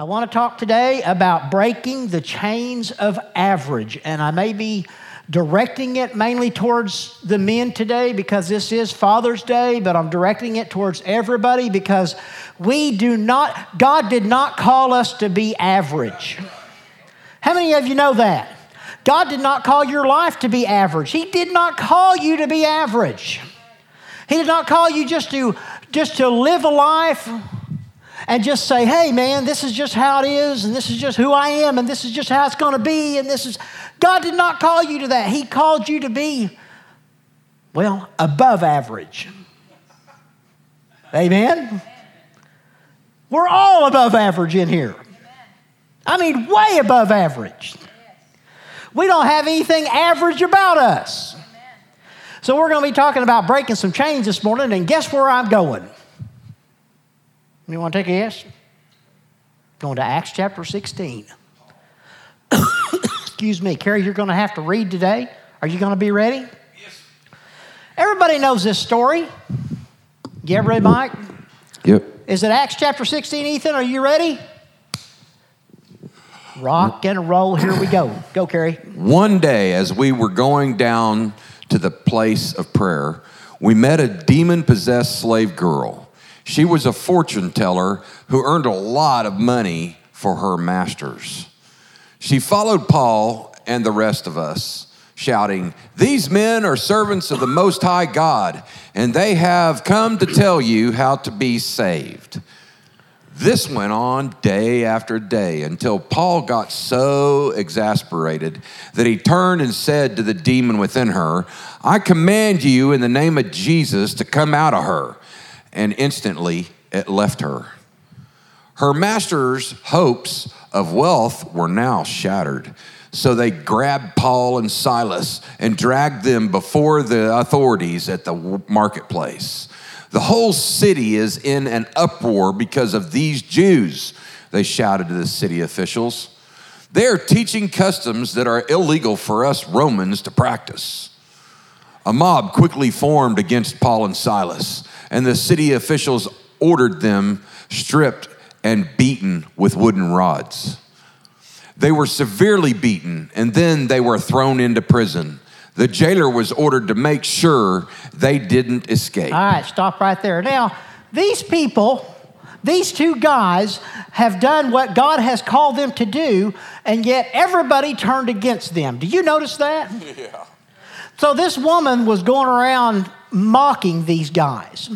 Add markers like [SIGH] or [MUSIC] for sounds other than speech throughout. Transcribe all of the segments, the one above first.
I want to talk today about breaking the chains of average. And I may be directing it mainly towards the men today because this is Father's Day, but I'm directing it towards everybody because we do not, God did not call us to be average. How many of you know that? God did not call your life to be average. He did not call you to be average. He did not call you just to just to live a life and just say, hey, man, this is just how it is, and this is just who I am, and this is just how it's going to be, and this is. God did not call you to that. He called you to be, well, above average. Amen? We're all above average in here. I mean, way above average. We don't have anything average about us. So, we're going to be talking about breaking some chains this morning, and guess where I'm going? You want to take a guess? Going to Acts chapter 16. [COUGHS] Excuse me, Carrie, you're going to have to read today. Are you going to be ready? Yes. Everybody knows this story. You ever read, Mike? Yep. Is it Acts chapter 16, Ethan? Are you ready? Rock and roll. Here we go. Go, Carrie. One day, as we were going down to the place of prayer, we met a demon possessed slave girl she was a fortune teller who earned a lot of money for her masters. She followed Paul and the rest of us, shouting, These men are servants of the Most High God, and they have come to tell you how to be saved. This went on day after day until Paul got so exasperated that he turned and said to the demon within her, I command you in the name of Jesus to come out of her and instantly it left her. Her master's hopes of wealth were now shattered. So they grabbed Paul and Silas and dragged them before the authorities at the marketplace. The whole city is in an uproar because of these Jews, they shouted to the city officials. They are teaching customs that are illegal for us Romans to practice. A mob quickly formed against Paul and Silas and the city officials ordered them stripped and beaten with wooden rods. They were severely beaten, and then they were thrown into prison. The jailer was ordered to make sure they didn't escape. All right, stop right there. Now, these people, these two guys, have done what God has called them to do, and yet everybody turned against them. Do you notice that? [LAUGHS] Yeah. So this woman was going around mocking these guys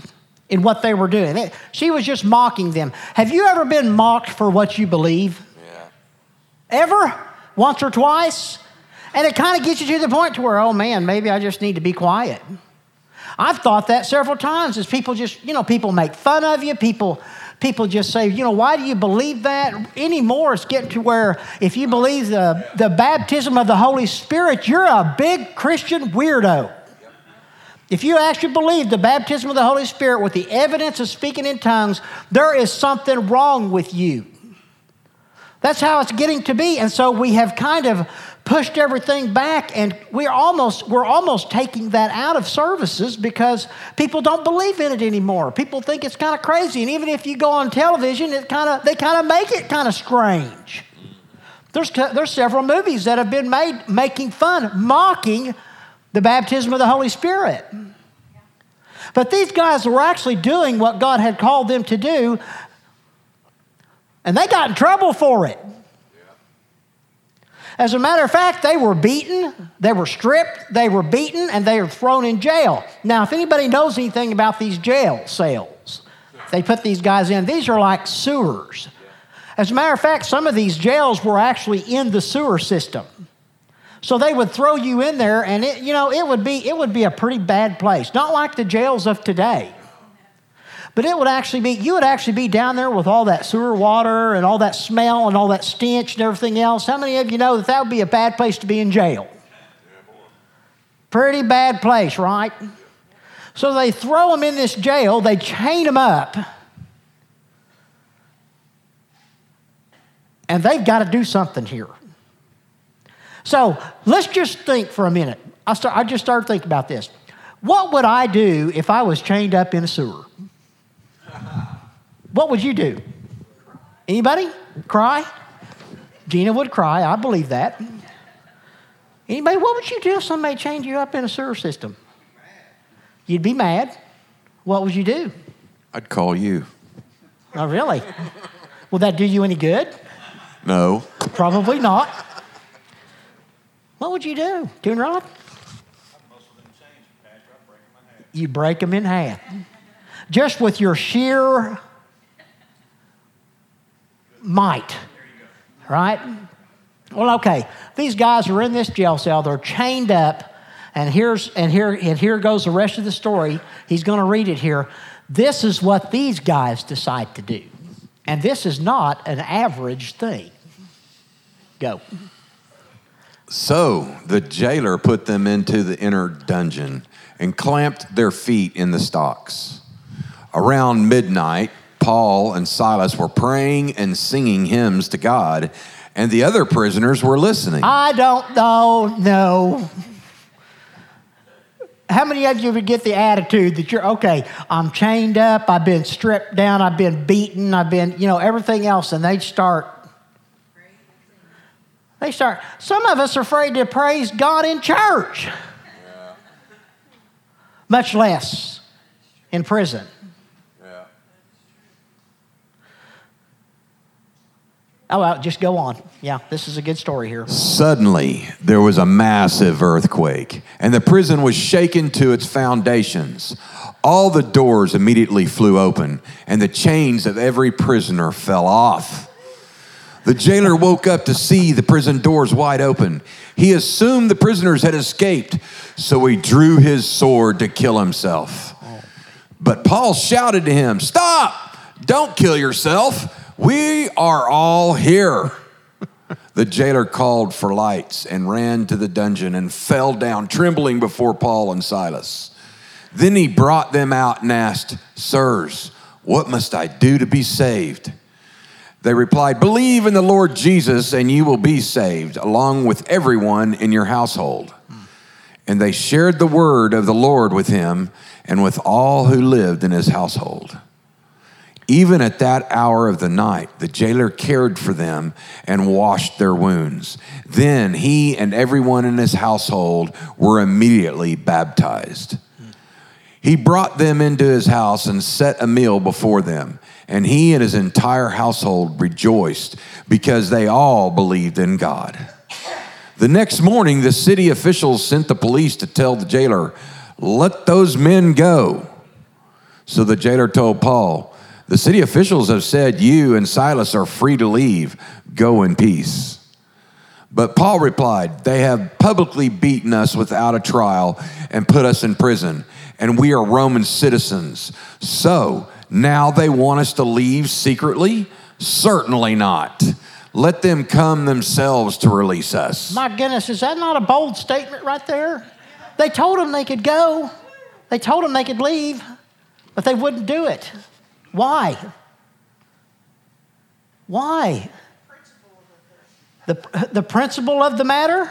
in what they were doing. She was just mocking them. Have you ever been mocked for what you believe? Yeah. Ever? Once or twice? And it kind of gets you to the point to where, oh man, maybe I just need to be quiet. I've thought that several times as people just, you know, people make fun of you, people people just say, you know, why do you believe that anymore? It's getting to where if you believe the, the baptism of the Holy Spirit, you're a big Christian weirdo. If you actually believe the baptism of the Holy Spirit with the evidence of speaking in tongues, there is something wrong with you. That's how it's getting to be. And so we have kind of pushed everything back and we're almost we're almost taking that out of services because people don't believe in it anymore. People think it's kind of crazy and even if you go on television it kind of they kind of make it kind of strange. There's there's several movies that have been made making fun, mocking the baptism of the Holy Spirit. But these guys were actually doing what God had called them to do, and they got in trouble for it. As a matter of fact, they were beaten, they were stripped, they were beaten, and they were thrown in jail. Now, if anybody knows anything about these jail cells, they put these guys in, these are like sewers. As a matter of fact, some of these jails were actually in the sewer system. So they would throw you in there, and it, you know, it would be it would be a pretty bad place. Not like the jails of today. But it would actually be, you would actually be down there with all that sewer water and all that smell and all that stench and everything else. How many of you know that that would be a bad place to be in jail? Pretty bad place, right? So they throw them in this jail, they chain them up, and they've got to do something here. So let's just think for a minute. I, start, I just started thinking about this. What would I do if I was chained up in a sewer? What would you do? Anybody cry? Gina would cry. I believe that. Anybody, what would you do if somebody chained you up in a sewer system? You'd be mad. What would you do? I'd call you. Oh, really? Will that do you any good? No. Probably not. What would you do, Coonrod? You break them in half. Just with your sheer might. Right? Well, okay. These guys are in this jail cell. They're chained up. And here's and here and here goes the rest of the story. He's going to read it here. This is what these guys decide to do. And this is not an average thing. Go. So the jailer put them into the inner dungeon and clamped their feet in the stocks. Around midnight, Paul and Silas were praying and singing hymns to God, and the other prisoners were listening. I don't know, no. How many of you would get the attitude that you're okay? I'm chained up, I've been stripped down, I've been beaten, I've been, you know, everything else, and they start. They start. Some of us are afraid to praise God in church, much less in prison. Yeah. Oh, well, just go on. Yeah, this is a good story here. Suddenly, there was a massive earthquake, and the prison was shaken to its foundations. All the doors immediately flew open, and the chains of every prisoner fell off. The jailer woke up to see the prison doors wide open. He assumed the prisoners had escaped, so he drew his sword to kill himself. But Paul shouted to him, Stop! Don't kill yourself. We are all here. The jailer called for lights and ran to the dungeon and fell down, trembling before Paul and Silas. Then he brought them out and asked, Sirs, what must I do to be saved? They replied, Believe in the Lord Jesus, and you will be saved, along with everyone in your household. And they shared the word of the Lord with him and with all who lived in his household. Even at that hour of the night, the jailer cared for them and washed their wounds. Then he and everyone in his household were immediately baptized. He brought them into his house and set a meal before them. And he and his entire household rejoiced because they all believed in God. The next morning, the city officials sent the police to tell the jailer, Let those men go. So the jailer told Paul, the city officials have said, You and Silas are free to leave. Go in peace. But Paul replied, They have publicly beaten us without a trial and put us in prison, and we are Roman citizens. So now they want us to leave secretly? Certainly not. Let them come themselves to release us. My goodness, is that not a bold statement right there? They told them they could go, they told them they could leave, but they wouldn't do it. Why? Why? The, the principle of the matter?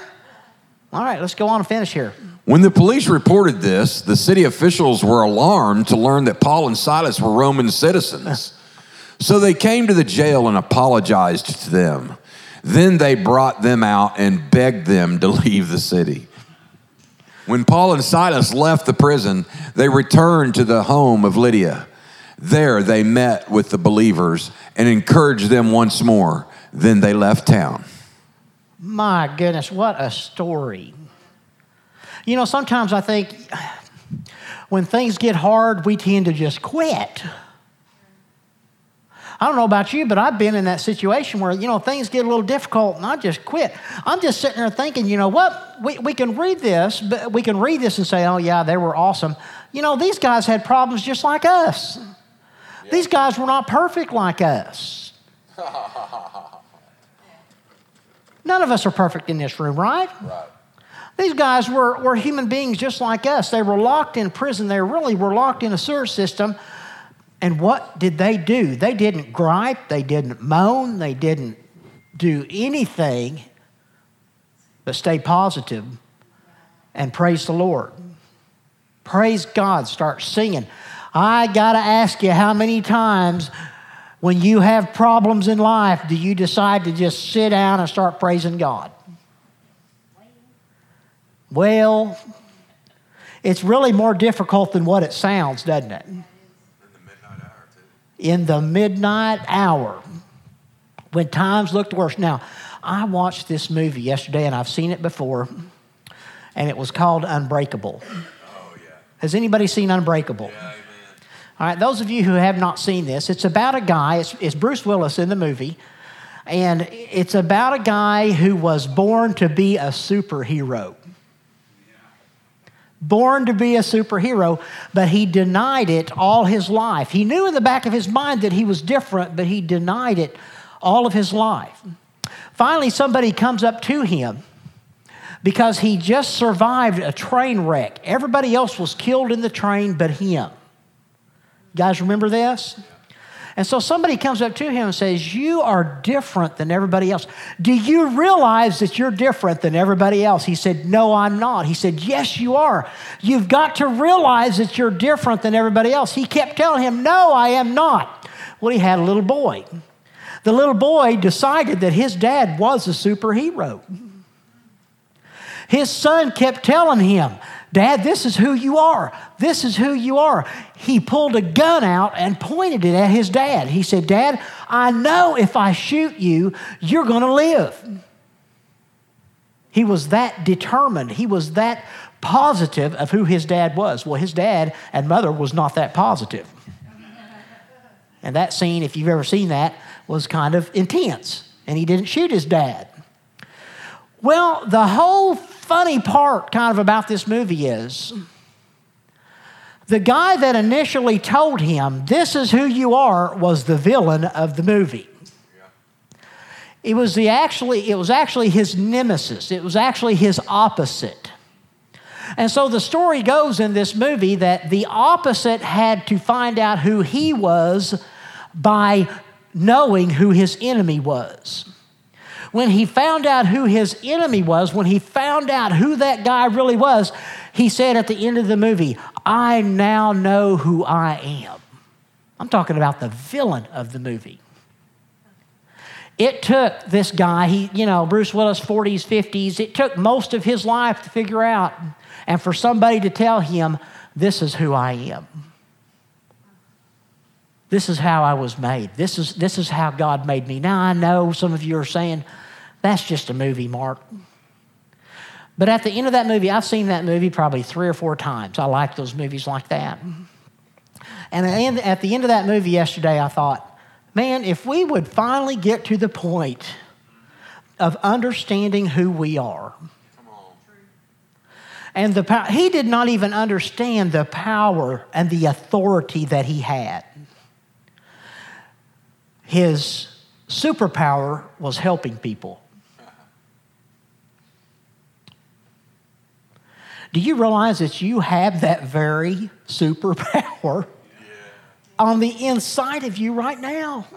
All right, let's go on and finish here. When the police reported this, the city officials were alarmed to learn that Paul and Silas were Roman citizens. [LAUGHS] So they came to the jail and apologized to them. Then they brought them out and begged them to [LAUGHS] leave the city. When Paul and Silas left the prison, they returned to the home of Lydia. There they met with the believers and encouraged them once more. Then they left town. My goodness, what a story. You know, sometimes I think when things get hard, we tend to just quit. I don't know about you, but I've been in that situation where, you know, things get a little difficult and I just quit. I'm just sitting there thinking, you know what? We, we can read this, but we can read this and say, oh, yeah, they were awesome. You know, these guys had problems just like us. These guys were not perfect like us. [LAUGHS] None of us are perfect in this room, right? Right. These guys were, were human beings just like us. They were locked in prison. They really were locked in a sewer system. And what did they do? They didn't gripe, they didn't moan, they didn't do anything but stay positive and praise the Lord. Praise God, start singing. I got to ask you how many times When you have problems in life, do you decide to just sit down and start praising God? Well, it's really more difficult than what it sounds, doesn't it? In the midnight hour, when times looked worse. Now, I watched this movie yesterday and I've seen it before, and it was called Unbreakable. Oh, yeah. Has anybody seen Unbreakable? Yeah. All right, those of you who have not seen this, it's about a guy, it's, it's Bruce Willis in the movie, and it's about a guy who was born to be a superhero born to be a superhero, but he denied it all his life. He knew in the back of his mind that he was different, but he denied it all of his life. Finally, somebody comes up to him because he just survived a train wreck. Everybody else was killed in the train but him. Guys remember this? And so somebody comes up to him and says, You are different than everybody else. Do you realize that you're different than everybody else? He said, No, I'm not. He said, Yes, you are. You've got to realize that you're different than everybody else. He kept telling him, No, I am not. Well, he had a little boy. The little boy decided that his dad was a superhero. His son kept telling him, Dad, this is who you are. This is who you are. He pulled a gun out and pointed it at his dad. He said, Dad, I know if I shoot you, you're going to live. He was that determined. He was that positive of who his dad was. Well, his dad and mother was not that positive. And that scene, if you've ever seen that, was kind of intense, and he didn't shoot his dad. Well, the whole funny part kind of about this movie is the guy that initially told him, This is who you are, was the villain of the movie. It was, the actually, it was actually his nemesis, it was actually his opposite. And so the story goes in this movie that the opposite had to find out who he was by knowing who his enemy was. When he found out who his enemy was, when he found out who that guy really was, he said at the end of the movie, I now know who I am. I'm talking about the villain of the movie. It took this guy, he, you know, Bruce Willis, 40s, 50s, it took most of his life to figure out and for somebody to tell him, this is who I am. This is how I was made. This is, this is how God made me. Now, I know some of you are saying, that's just a movie, Mark. But at the end of that movie, I've seen that movie probably three or four times. I like those movies like that. And at the end of that movie yesterday, I thought, man, if we would finally get to the point of understanding who we are. And the power, he did not even understand the power and the authority that he had. His superpower was helping people. Do you realize that you have that very superpower on the inside of you right now?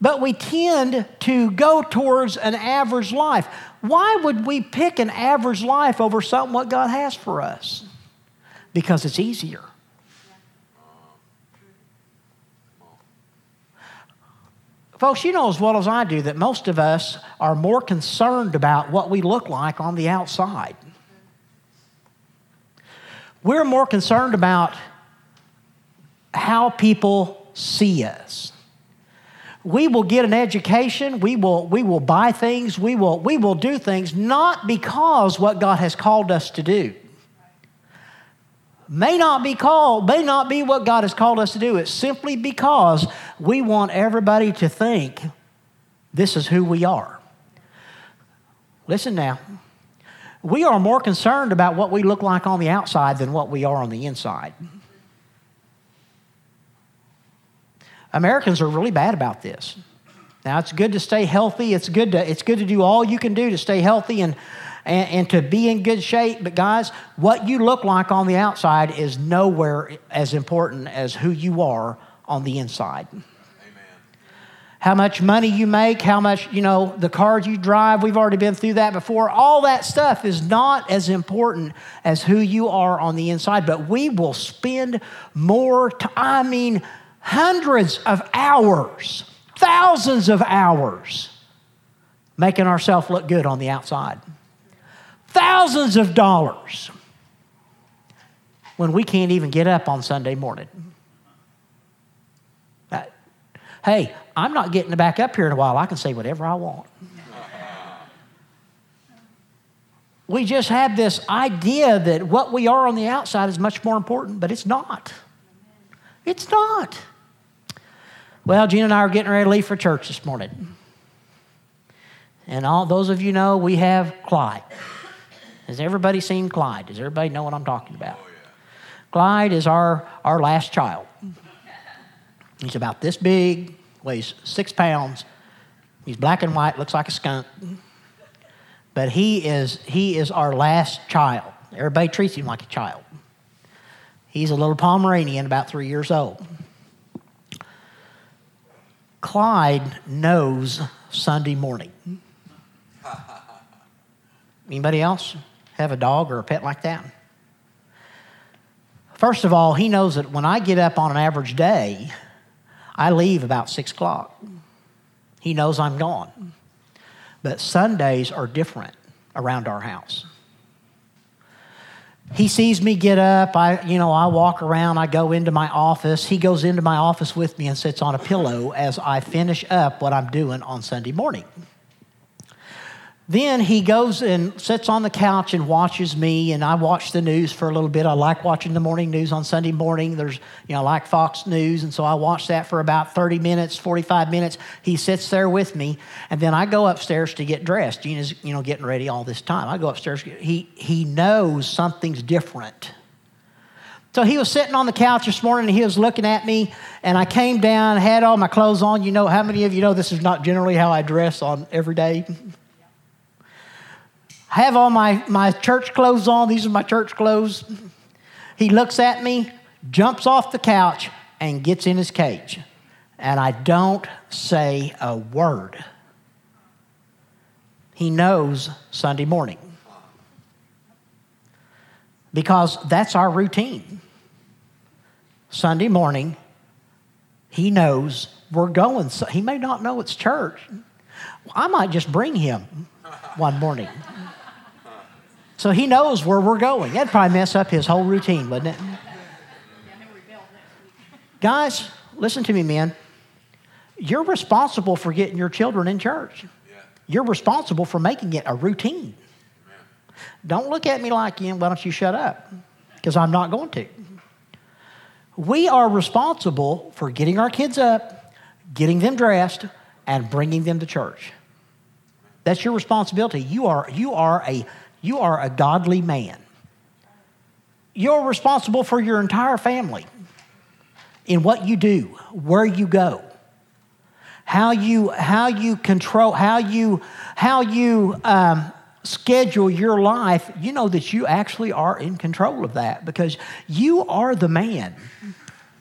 But we tend to go towards an average life. Why would we pick an average life over something what God has for us? Because it's easier. Folks, you know as well as I do that most of us are more concerned about what we look like on the outside. We're more concerned about how people see us. We will get an education, we will, we will buy things, we will, we will do things not because what God has called us to do may not be called, may not be what God has called us to do. It's simply because we want everybody to think this is who we are. Listen now. We are more concerned about what we look like on the outside than what we are on the inside. Americans are really bad about this. Now, it's good to stay healthy. It's good to, it's good to do all you can do to stay healthy and, and, and to be in good shape. But, guys, what you look like on the outside is nowhere as important as who you are on the inside. Amen. How much money you make, how much, you know, the cars you drive, we've already been through that before. All that stuff is not as important as who you are on the inside, but we will spend more time. I mean, hundreds of hours, thousands of hours, making ourselves look good on the outside. Thousands of dollars when we can't even get up on Sunday morning. Uh, hey, I'm not getting back up here in a while. I can say whatever I want. we just have this idea that what we are on the outside is much more important, but it's not. It's not. Well, Gina and I are getting ready to leave for church this morning. And all those of you know, we have Clyde. Has everybody seen Clyde? Does everybody know what I'm talking about? Oh, yeah. Clyde is our, our last child. He's about this big, weighs six pounds. He's black and white, looks like a skunk. But he is, he is our last child. Everybody treats him like a child. He's a little Pomeranian, about three years old. Clyde knows Sunday morning. [LAUGHS] Anybody else have a dog or a pet like that? First of all, he knows that when I get up on an average day, I leave about six o'clock. He knows I'm gone. But Sundays are different around our house. He sees me get up. I, you know, I walk around. I go into my office. He goes into my office with me and sits on a pillow as I finish up what I'm doing on Sunday morning. Then he goes and sits on the couch and watches me, and I watch the news for a little bit. I like watching the morning news on Sunday morning. There's, you know, I like Fox News, and so I watch that for about 30 minutes, 45 minutes. He sits there with me, and then I go upstairs to get dressed. Gina's, you know, getting ready all this time. I go upstairs. He, he knows something's different. So he was sitting on the couch this morning and he was looking at me, and I came down, had all my clothes on. You know, how many of you know this is not generally how I dress on every day? [LAUGHS] have all my, my church clothes on. These are my church clothes. He looks at me, jumps off the couch, and gets in his cage. And I don't say a word. He knows Sunday morning. Because that's our routine. Sunday morning, he knows we're going. So He may not know it's church. I might just bring him one morning. So he knows where we're going. That'd probably mess up his whole routine, wouldn't it? Guys, listen to me, man. You're responsible for getting your children in church. You're responsible for making it a routine. Don't look at me like, you why don't you shut up? Because I'm not going to. We are responsible for getting our kids up, getting them dressed, and bringing them to church. That's your responsibility. You are, you are a you are a godly man. You're responsible for your entire family in what you do, where you go, how you, how you control, how you, how you um, schedule your life. You know that you actually are in control of that because you are the man.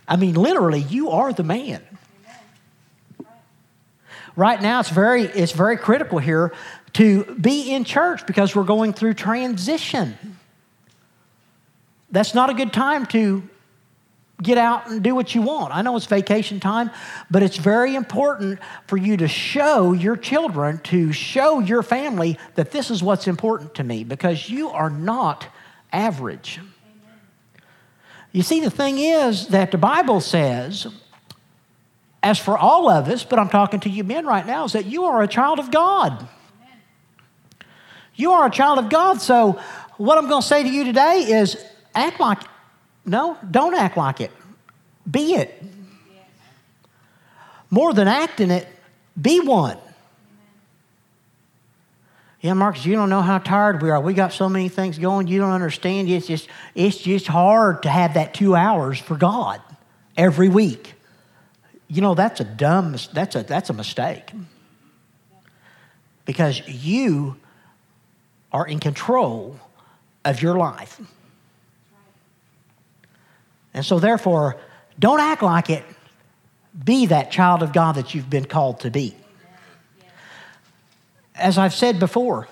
I mean, literally, you are the man right now it's very it's very critical here to be in church because we're going through transition. That's not a good time to get out and do what you want. I know it's vacation time, but it's very important for you to show your children, to show your family that this is what's important to me because you are not average. You see, the thing is that the Bible says, as for all of us, but I'm talking to you men right now, is that you are a child of God. You are a child of God. So, what I'm going to say to you today is act like, no, don't act like it. Be it. More than acting it, be one. Yeah, Marcus, you don't know how tired we are. We got so many things going. You don't understand. It's just, it's just hard to have that two hours for God every week. You know, that's a dumb, that's a, that's a mistake. Because you are in control of your life. And so, therefore, don't act like it. Be that child of God that you've been called to be. As I've said before,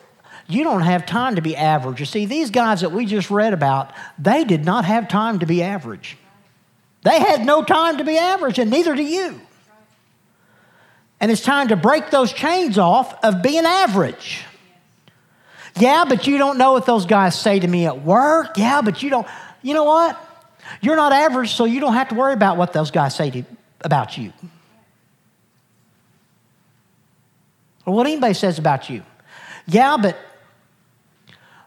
you don't have time to be average. You see, these guys that we just read about, they did not have time to be average. They had no time to be average, and neither do you. And it's time to break those chains off of being average. Yeah, but you don't know what those guys say to me at work. Yeah, but you don't. You know what? You're not average, so you don't have to worry about what those guys say to, about you. Or what anybody says about you. Yeah, but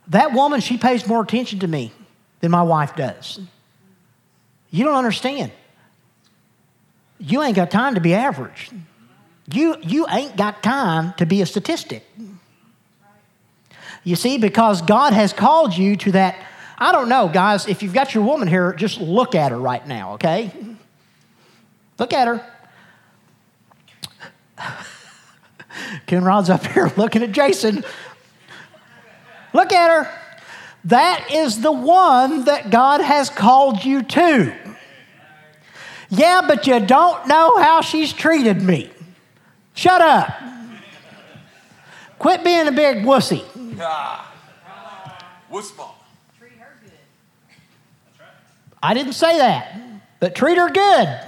that woman, she pays more attention to me than my wife does. You don't understand. You ain't got time to be average. You, you ain't got time to be a statistic. You see, because God has called you to that. I don't know, guys, if you've got your woman here, just look at her right now, okay? Look at her. [LAUGHS] Coonrod's up here [LAUGHS] looking at Jason. Look at her. That is the one that God has called you to. Yeah, but you don't know how she's treated me. Shut up. Quit being a big wussy. Ah. Treat her good. I didn't say that, but treat her good.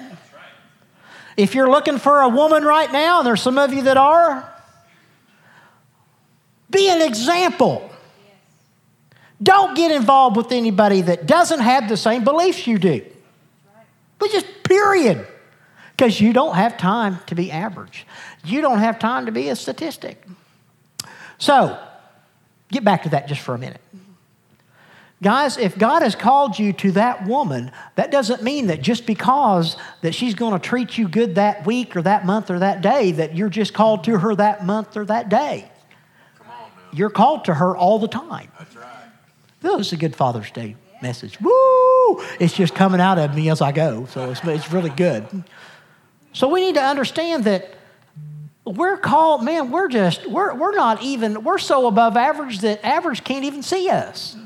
If you're looking for a woman right now, and there's some of you that are, be an example. Don't get involved with anybody that doesn't have the same beliefs you do. But just period. Because you don't have time to be average. You don't have time to be a statistic. So, get back to that just for a minute. Guys, if God has called you to that woman, that doesn't mean that just because that she's going to treat you good that week or that month or that day that you're just called to her that month or that day. You're called to her all the time. That's right. This is a good Father's Day message. Woo! It's just coming out of me as I go, so it's, it's really good. So we need to understand that we're called, man, we're just, we're, we're not even, we're so above average that average can't even see us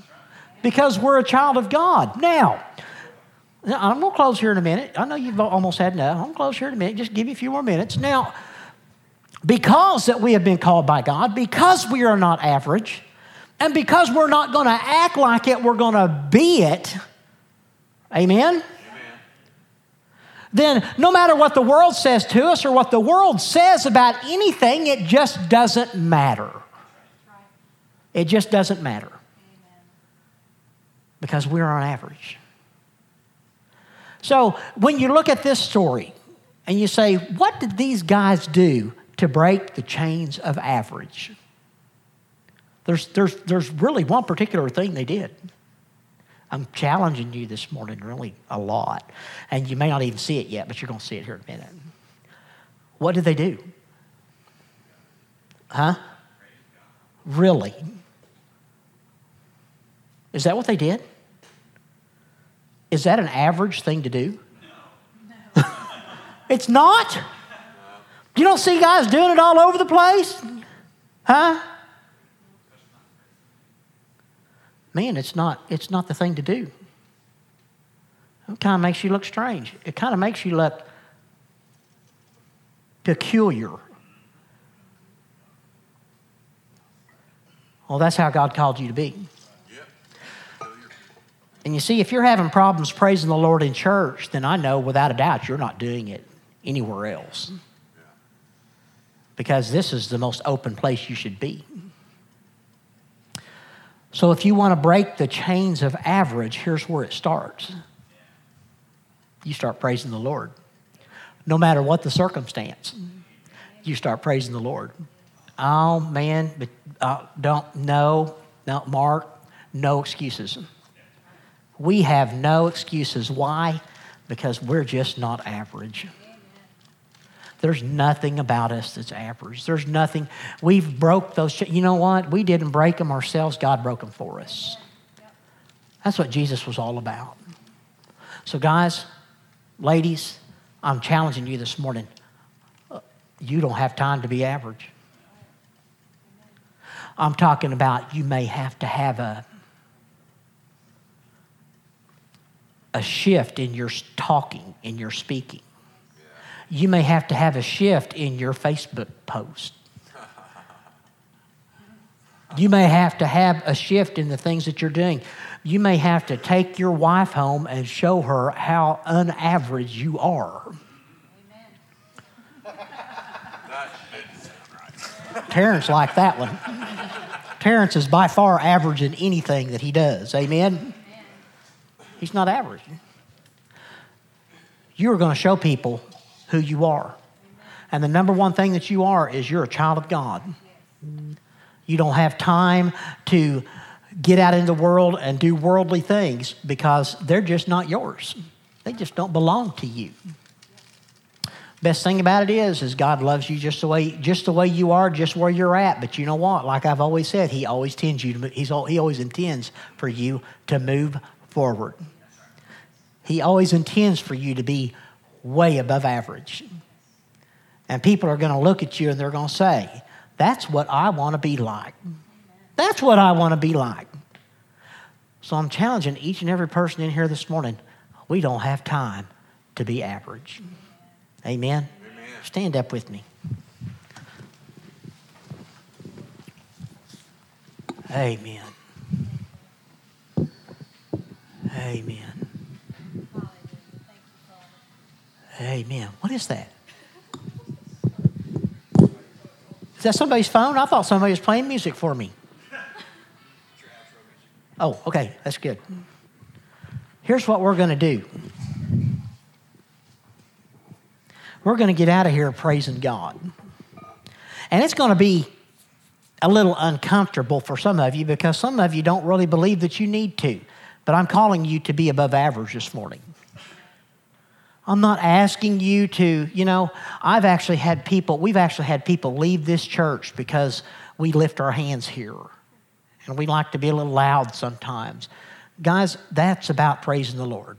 because we're a child of God. Now, I'm going to close here in a minute. I know you've almost had enough. I'm going to close here in a minute. Just give you a few more minutes. Now, because that we have been called by God, because we are not average, and because we're not going to act like it, we're going to be it. Amen? Then, no matter what the world says to us or what the world says about anything, it just doesn't matter. It just doesn't matter. Because we're on average. So, when you look at this story and you say, what did these guys do to break the chains of average? There's, there's, there's really one particular thing they did. I'm challenging you this morning really a lot. And you may not even see it yet, but you're going to see it here in a minute. What did they do? Huh? Really? Is that what they did? Is that an average thing to do? No. [LAUGHS] it's not? You don't see guys doing it all over the place? Huh? Man, it's not, it's not the thing to do. It kind of makes you look strange. It kind of makes you look peculiar. Well, that's how God called you to be. And you see, if you're having problems praising the Lord in church, then I know without a doubt you're not doing it anywhere else. Because this is the most open place you should be. So if you want to break the chains of average, here's where it starts. You start praising the Lord. No matter what the circumstance, you start praising the Lord. Oh, man, but uh, don't, no, no, Mark, no excuses. We have no excuses. Why? Because we're just not average. There's nothing about us that's average. There's nothing. We've broke those. You know what? We didn't break them ourselves. God broke them for us. That's what Jesus was all about. So, guys, ladies, I'm challenging you this morning. Uh, you don't have time to be average. I'm talking about you may have to have a a shift in your talking, in your speaking you may have to have a shift in your Facebook post. You may have to have a shift in the things that you're doing. You may have to take your wife home and show her how unaverage you are. Terrence liked that one. Terrence is by far average in anything that he does. Amen? He's not average. You are going to show people who you are. And the number one thing that you are is you're a child of God. You don't have time to get out in the world and do worldly things because they're just not yours. They just don't belong to you. Best thing about it is, is God loves you just the way, just the way you are, just where you're at. But you know what? Like I've always said, He always tends you to, he's, He always intends for you to move forward. He always intends for you to be way above average. And people are going to look at you and they're going to say, That's what I want to be like. That's what I want to be like. So I'm challenging each and every person in here this morning. We don't have time to be average. Amen? Amen. Stand up with me. Amen. Amen. Amen. What is that? Is that somebody's phone? I thought somebody was playing music for me. Oh, okay, that's good. Here's what we're going to do we're going to get out of here praising God. And it's going to be a little uncomfortable for some of you because some of you don't really believe that you need to. But I'm calling you to be above average this morning. I'm not asking you to, you know, I've actually had people, we've actually had people leave this church because we lift our hands here. And we like to be a little loud sometimes. Guys, that's about praising the Lord.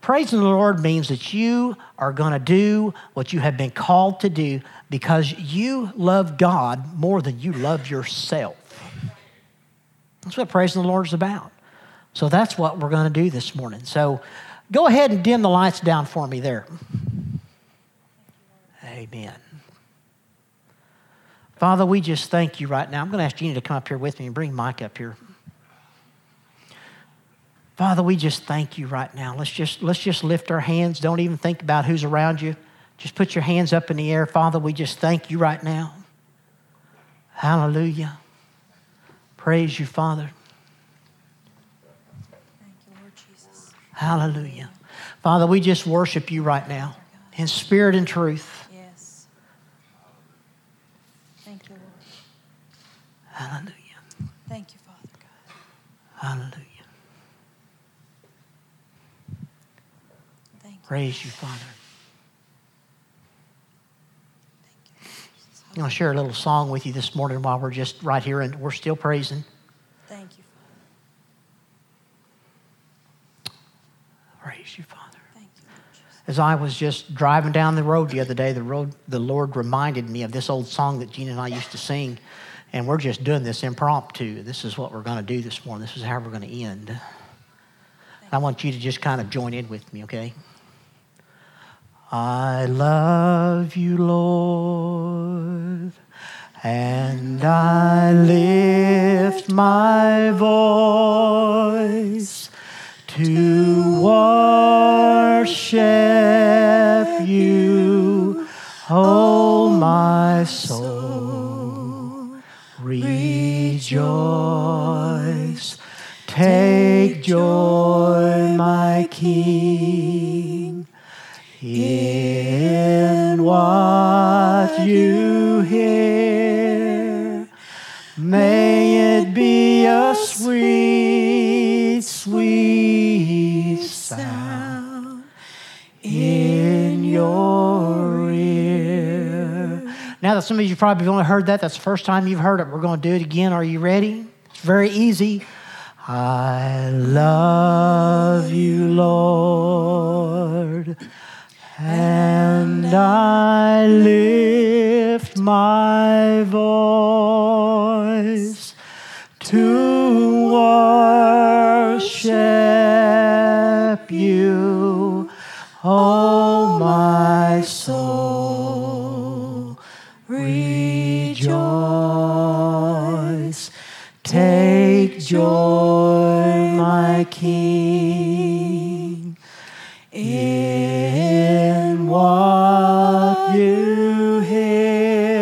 Praising the Lord means that you are going to do what you have been called to do because you love God more than you love yourself. That's what praising the Lord is about. So that's what we're going to do this morning. So go ahead and dim the lights down for me there. Amen. Father, we just thank you right now. I'm going to ask Jeannie to come up here with me and bring Mike up here. Father, we just thank you right now. Let's just, let's just lift our hands. Don't even think about who's around you. Just put your hands up in the air. Father, we just thank you right now. Hallelujah. Praise you, Father. Thank you, Lord Jesus. Hallelujah. Father, we just worship you right now in spirit and truth. Yes. Thank you, Lord. Hallelujah. Thank you, Father God. Hallelujah. Thank you. Praise you, Father. Thank you, I'm going to share a little song with you this morning while we're just right here and we're still praising. Thank you, Father. Praise you, Father. Thank you, As I was just driving down the road the other day, the road the Lord reminded me of this old song that Gina and I used to sing, and we're just doing this impromptu. This is what we're going to do this morning. This is how we're going to end. I want you to just kind of join in with me, okay? I love you, Lord, and I lift my voice to worship you, oh my soul. Rejoice, take joy, my King, in what you hear. May it be a sweet, sweet sound in your ear. Now that some of you probably only heard that, that's the first time you've heard it. We're going to do it again. Are you ready? It's very easy. I love you, Lord, and I lift my voice to soul. Rejoice, Take joy, my King, in what you hear.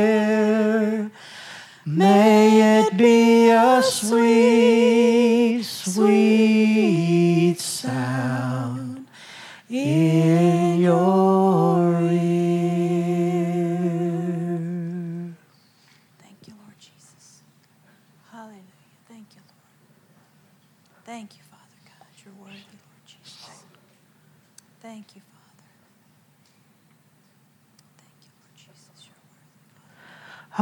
May it be a sweet, sweet sound in your ear. Thank you, Lord Jesus. Hallelujah. Thank you, Lord. Thank you, Father God. You're worthy, Lord Jesus. Thank you, Father. Thank you, Lord Jesus. You're worthy.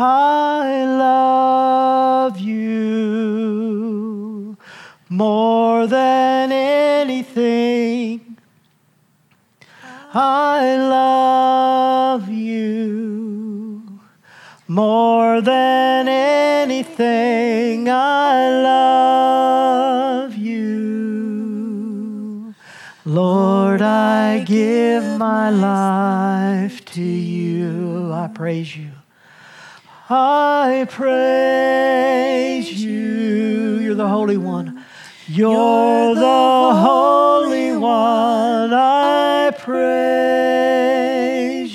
I love you more than anything. I love you more than anything. I love you. Lord, I give my life to you. I praise you. I praise you. You're the Holy One. You're the Holy One. I praise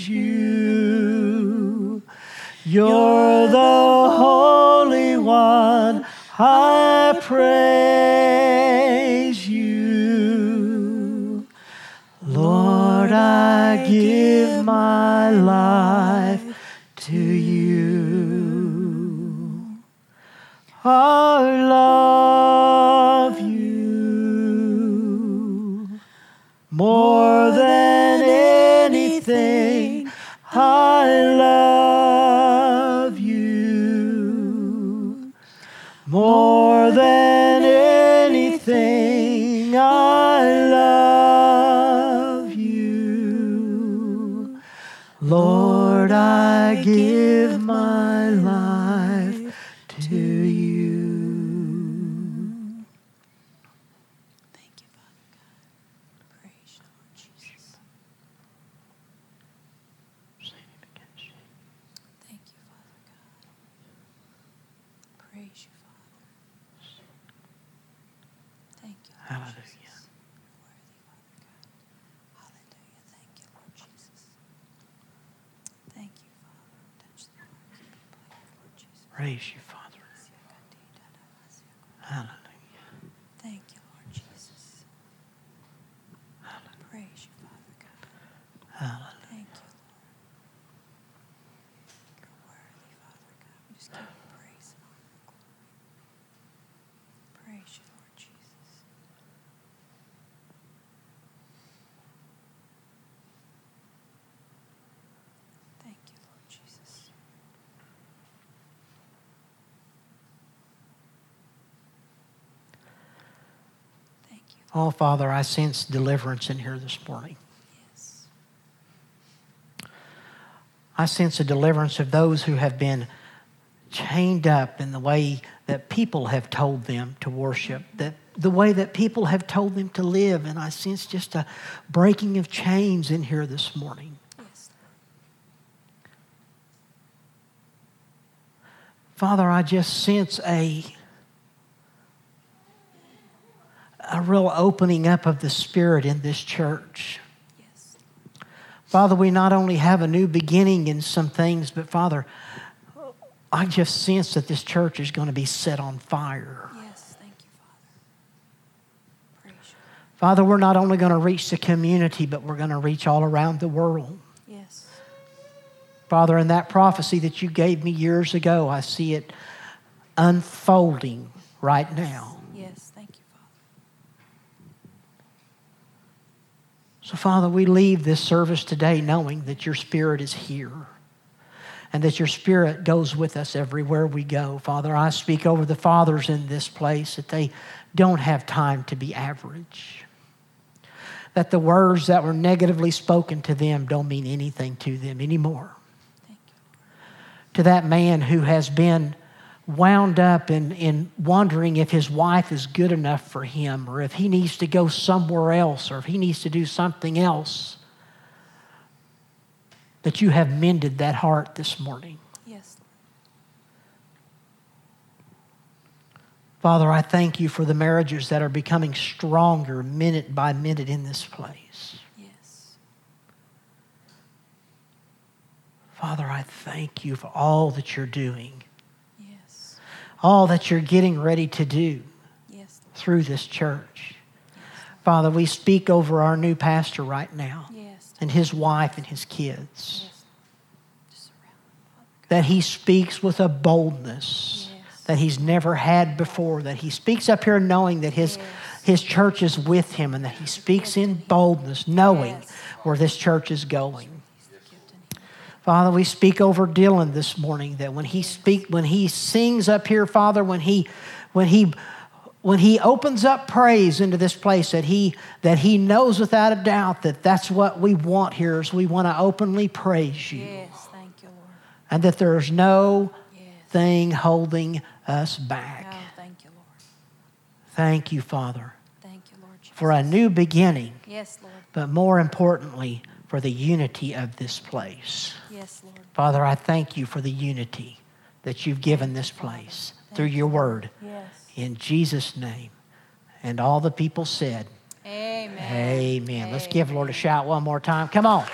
you. You're the Holy One. I praise you. Lord, I give my life I love you more than anything. I love you. Lord, I give my life to you. Thank you, Father God. Praise you, Lord Jesus. Thank you, Father God. Praise you, Father. Thank you, Lord Hallelujah. Jesus. You're worthy, Father God. Hallelujah. Thank you, Lord Jesus. Thank you, Father. Touch the hearts of people here, Lord Jesus. Praise you, Father. Hallelujah. Thank you, Lord Jesus. Praise you, Father God. Hallelujah. Thank you, Lord. You're worthy, Father God. We just give you praise and honor and glory. Praise you, Lord Jesus. Thank you, Lord Jesus. Thank you. Oh, Father, I sense deliverance in here this morning. I sense a deliverance of those who have been chained up in the way that people have told them to worship, that the way that people have told them to live. And I sense just a breaking of chains in here this morning. Yes. Father, I just sense a a real opening up of the spirit in this church. Yes. Father, we not only have a new beginning in some things, but Father, I just sense that this church is going to be set on fire. Yes. Thank you, Father. Praise you. Father, we're not only going to reach the community, but we're going to reach all around the world. Yes. Father, in that prophecy that you gave me years ago, I see it unfolding right now. Yes. Thank you, Father. So, Father, we leave this service today knowing that your Spirit is here and that your Spirit goes with us everywhere we go. Father, I speak over the fathers in this place that they don't have time to be average, that the words that were negatively spoken to them don't mean anything to them anymore. To that man who has been wound up in, in wondering if his wife is good enough for him or if he needs to go somewhere else or if he needs to do something else. That you have mended that heart this morning. Yes. Father, I thank you for the marriages that are becoming stronger minute by minute in this place. Yes. Father, I thank you for all that you're doing. All that you're getting ready to do Yes. through this church. Father, we speak over our new pastor right now Yes. and his wife and his kids Yes. Just surround them, Father. that he speaks with a boldness Yes. that he's never had before, that he speaks up here knowing that his, Yes. his church is with him and that he speaks in boldness, knowing Yes. where this church is going. He's the gift in him. Father, we speak over Dylan this morning that when he speak, when he sings up here, Father, when he, when he, when he opens up praise into this place, that he that he knows without a doubt that that's what we want here is we want to openly praise you, Yes. Thank you, Lord. and that there's no Yes. thing holding us back. Oh, thank you, Lord. Thank you, Father, Thank you, Lord Jesus. for a new beginning, Yes, Lord. but more importantly, for the unity of this place. Yes, Lord. Father, I thank you for the unity that you've given this place through your word. Yes. In Jesus' name. And all the people said, Amen. Amen. Let's give Lord a shout one more time. Come on.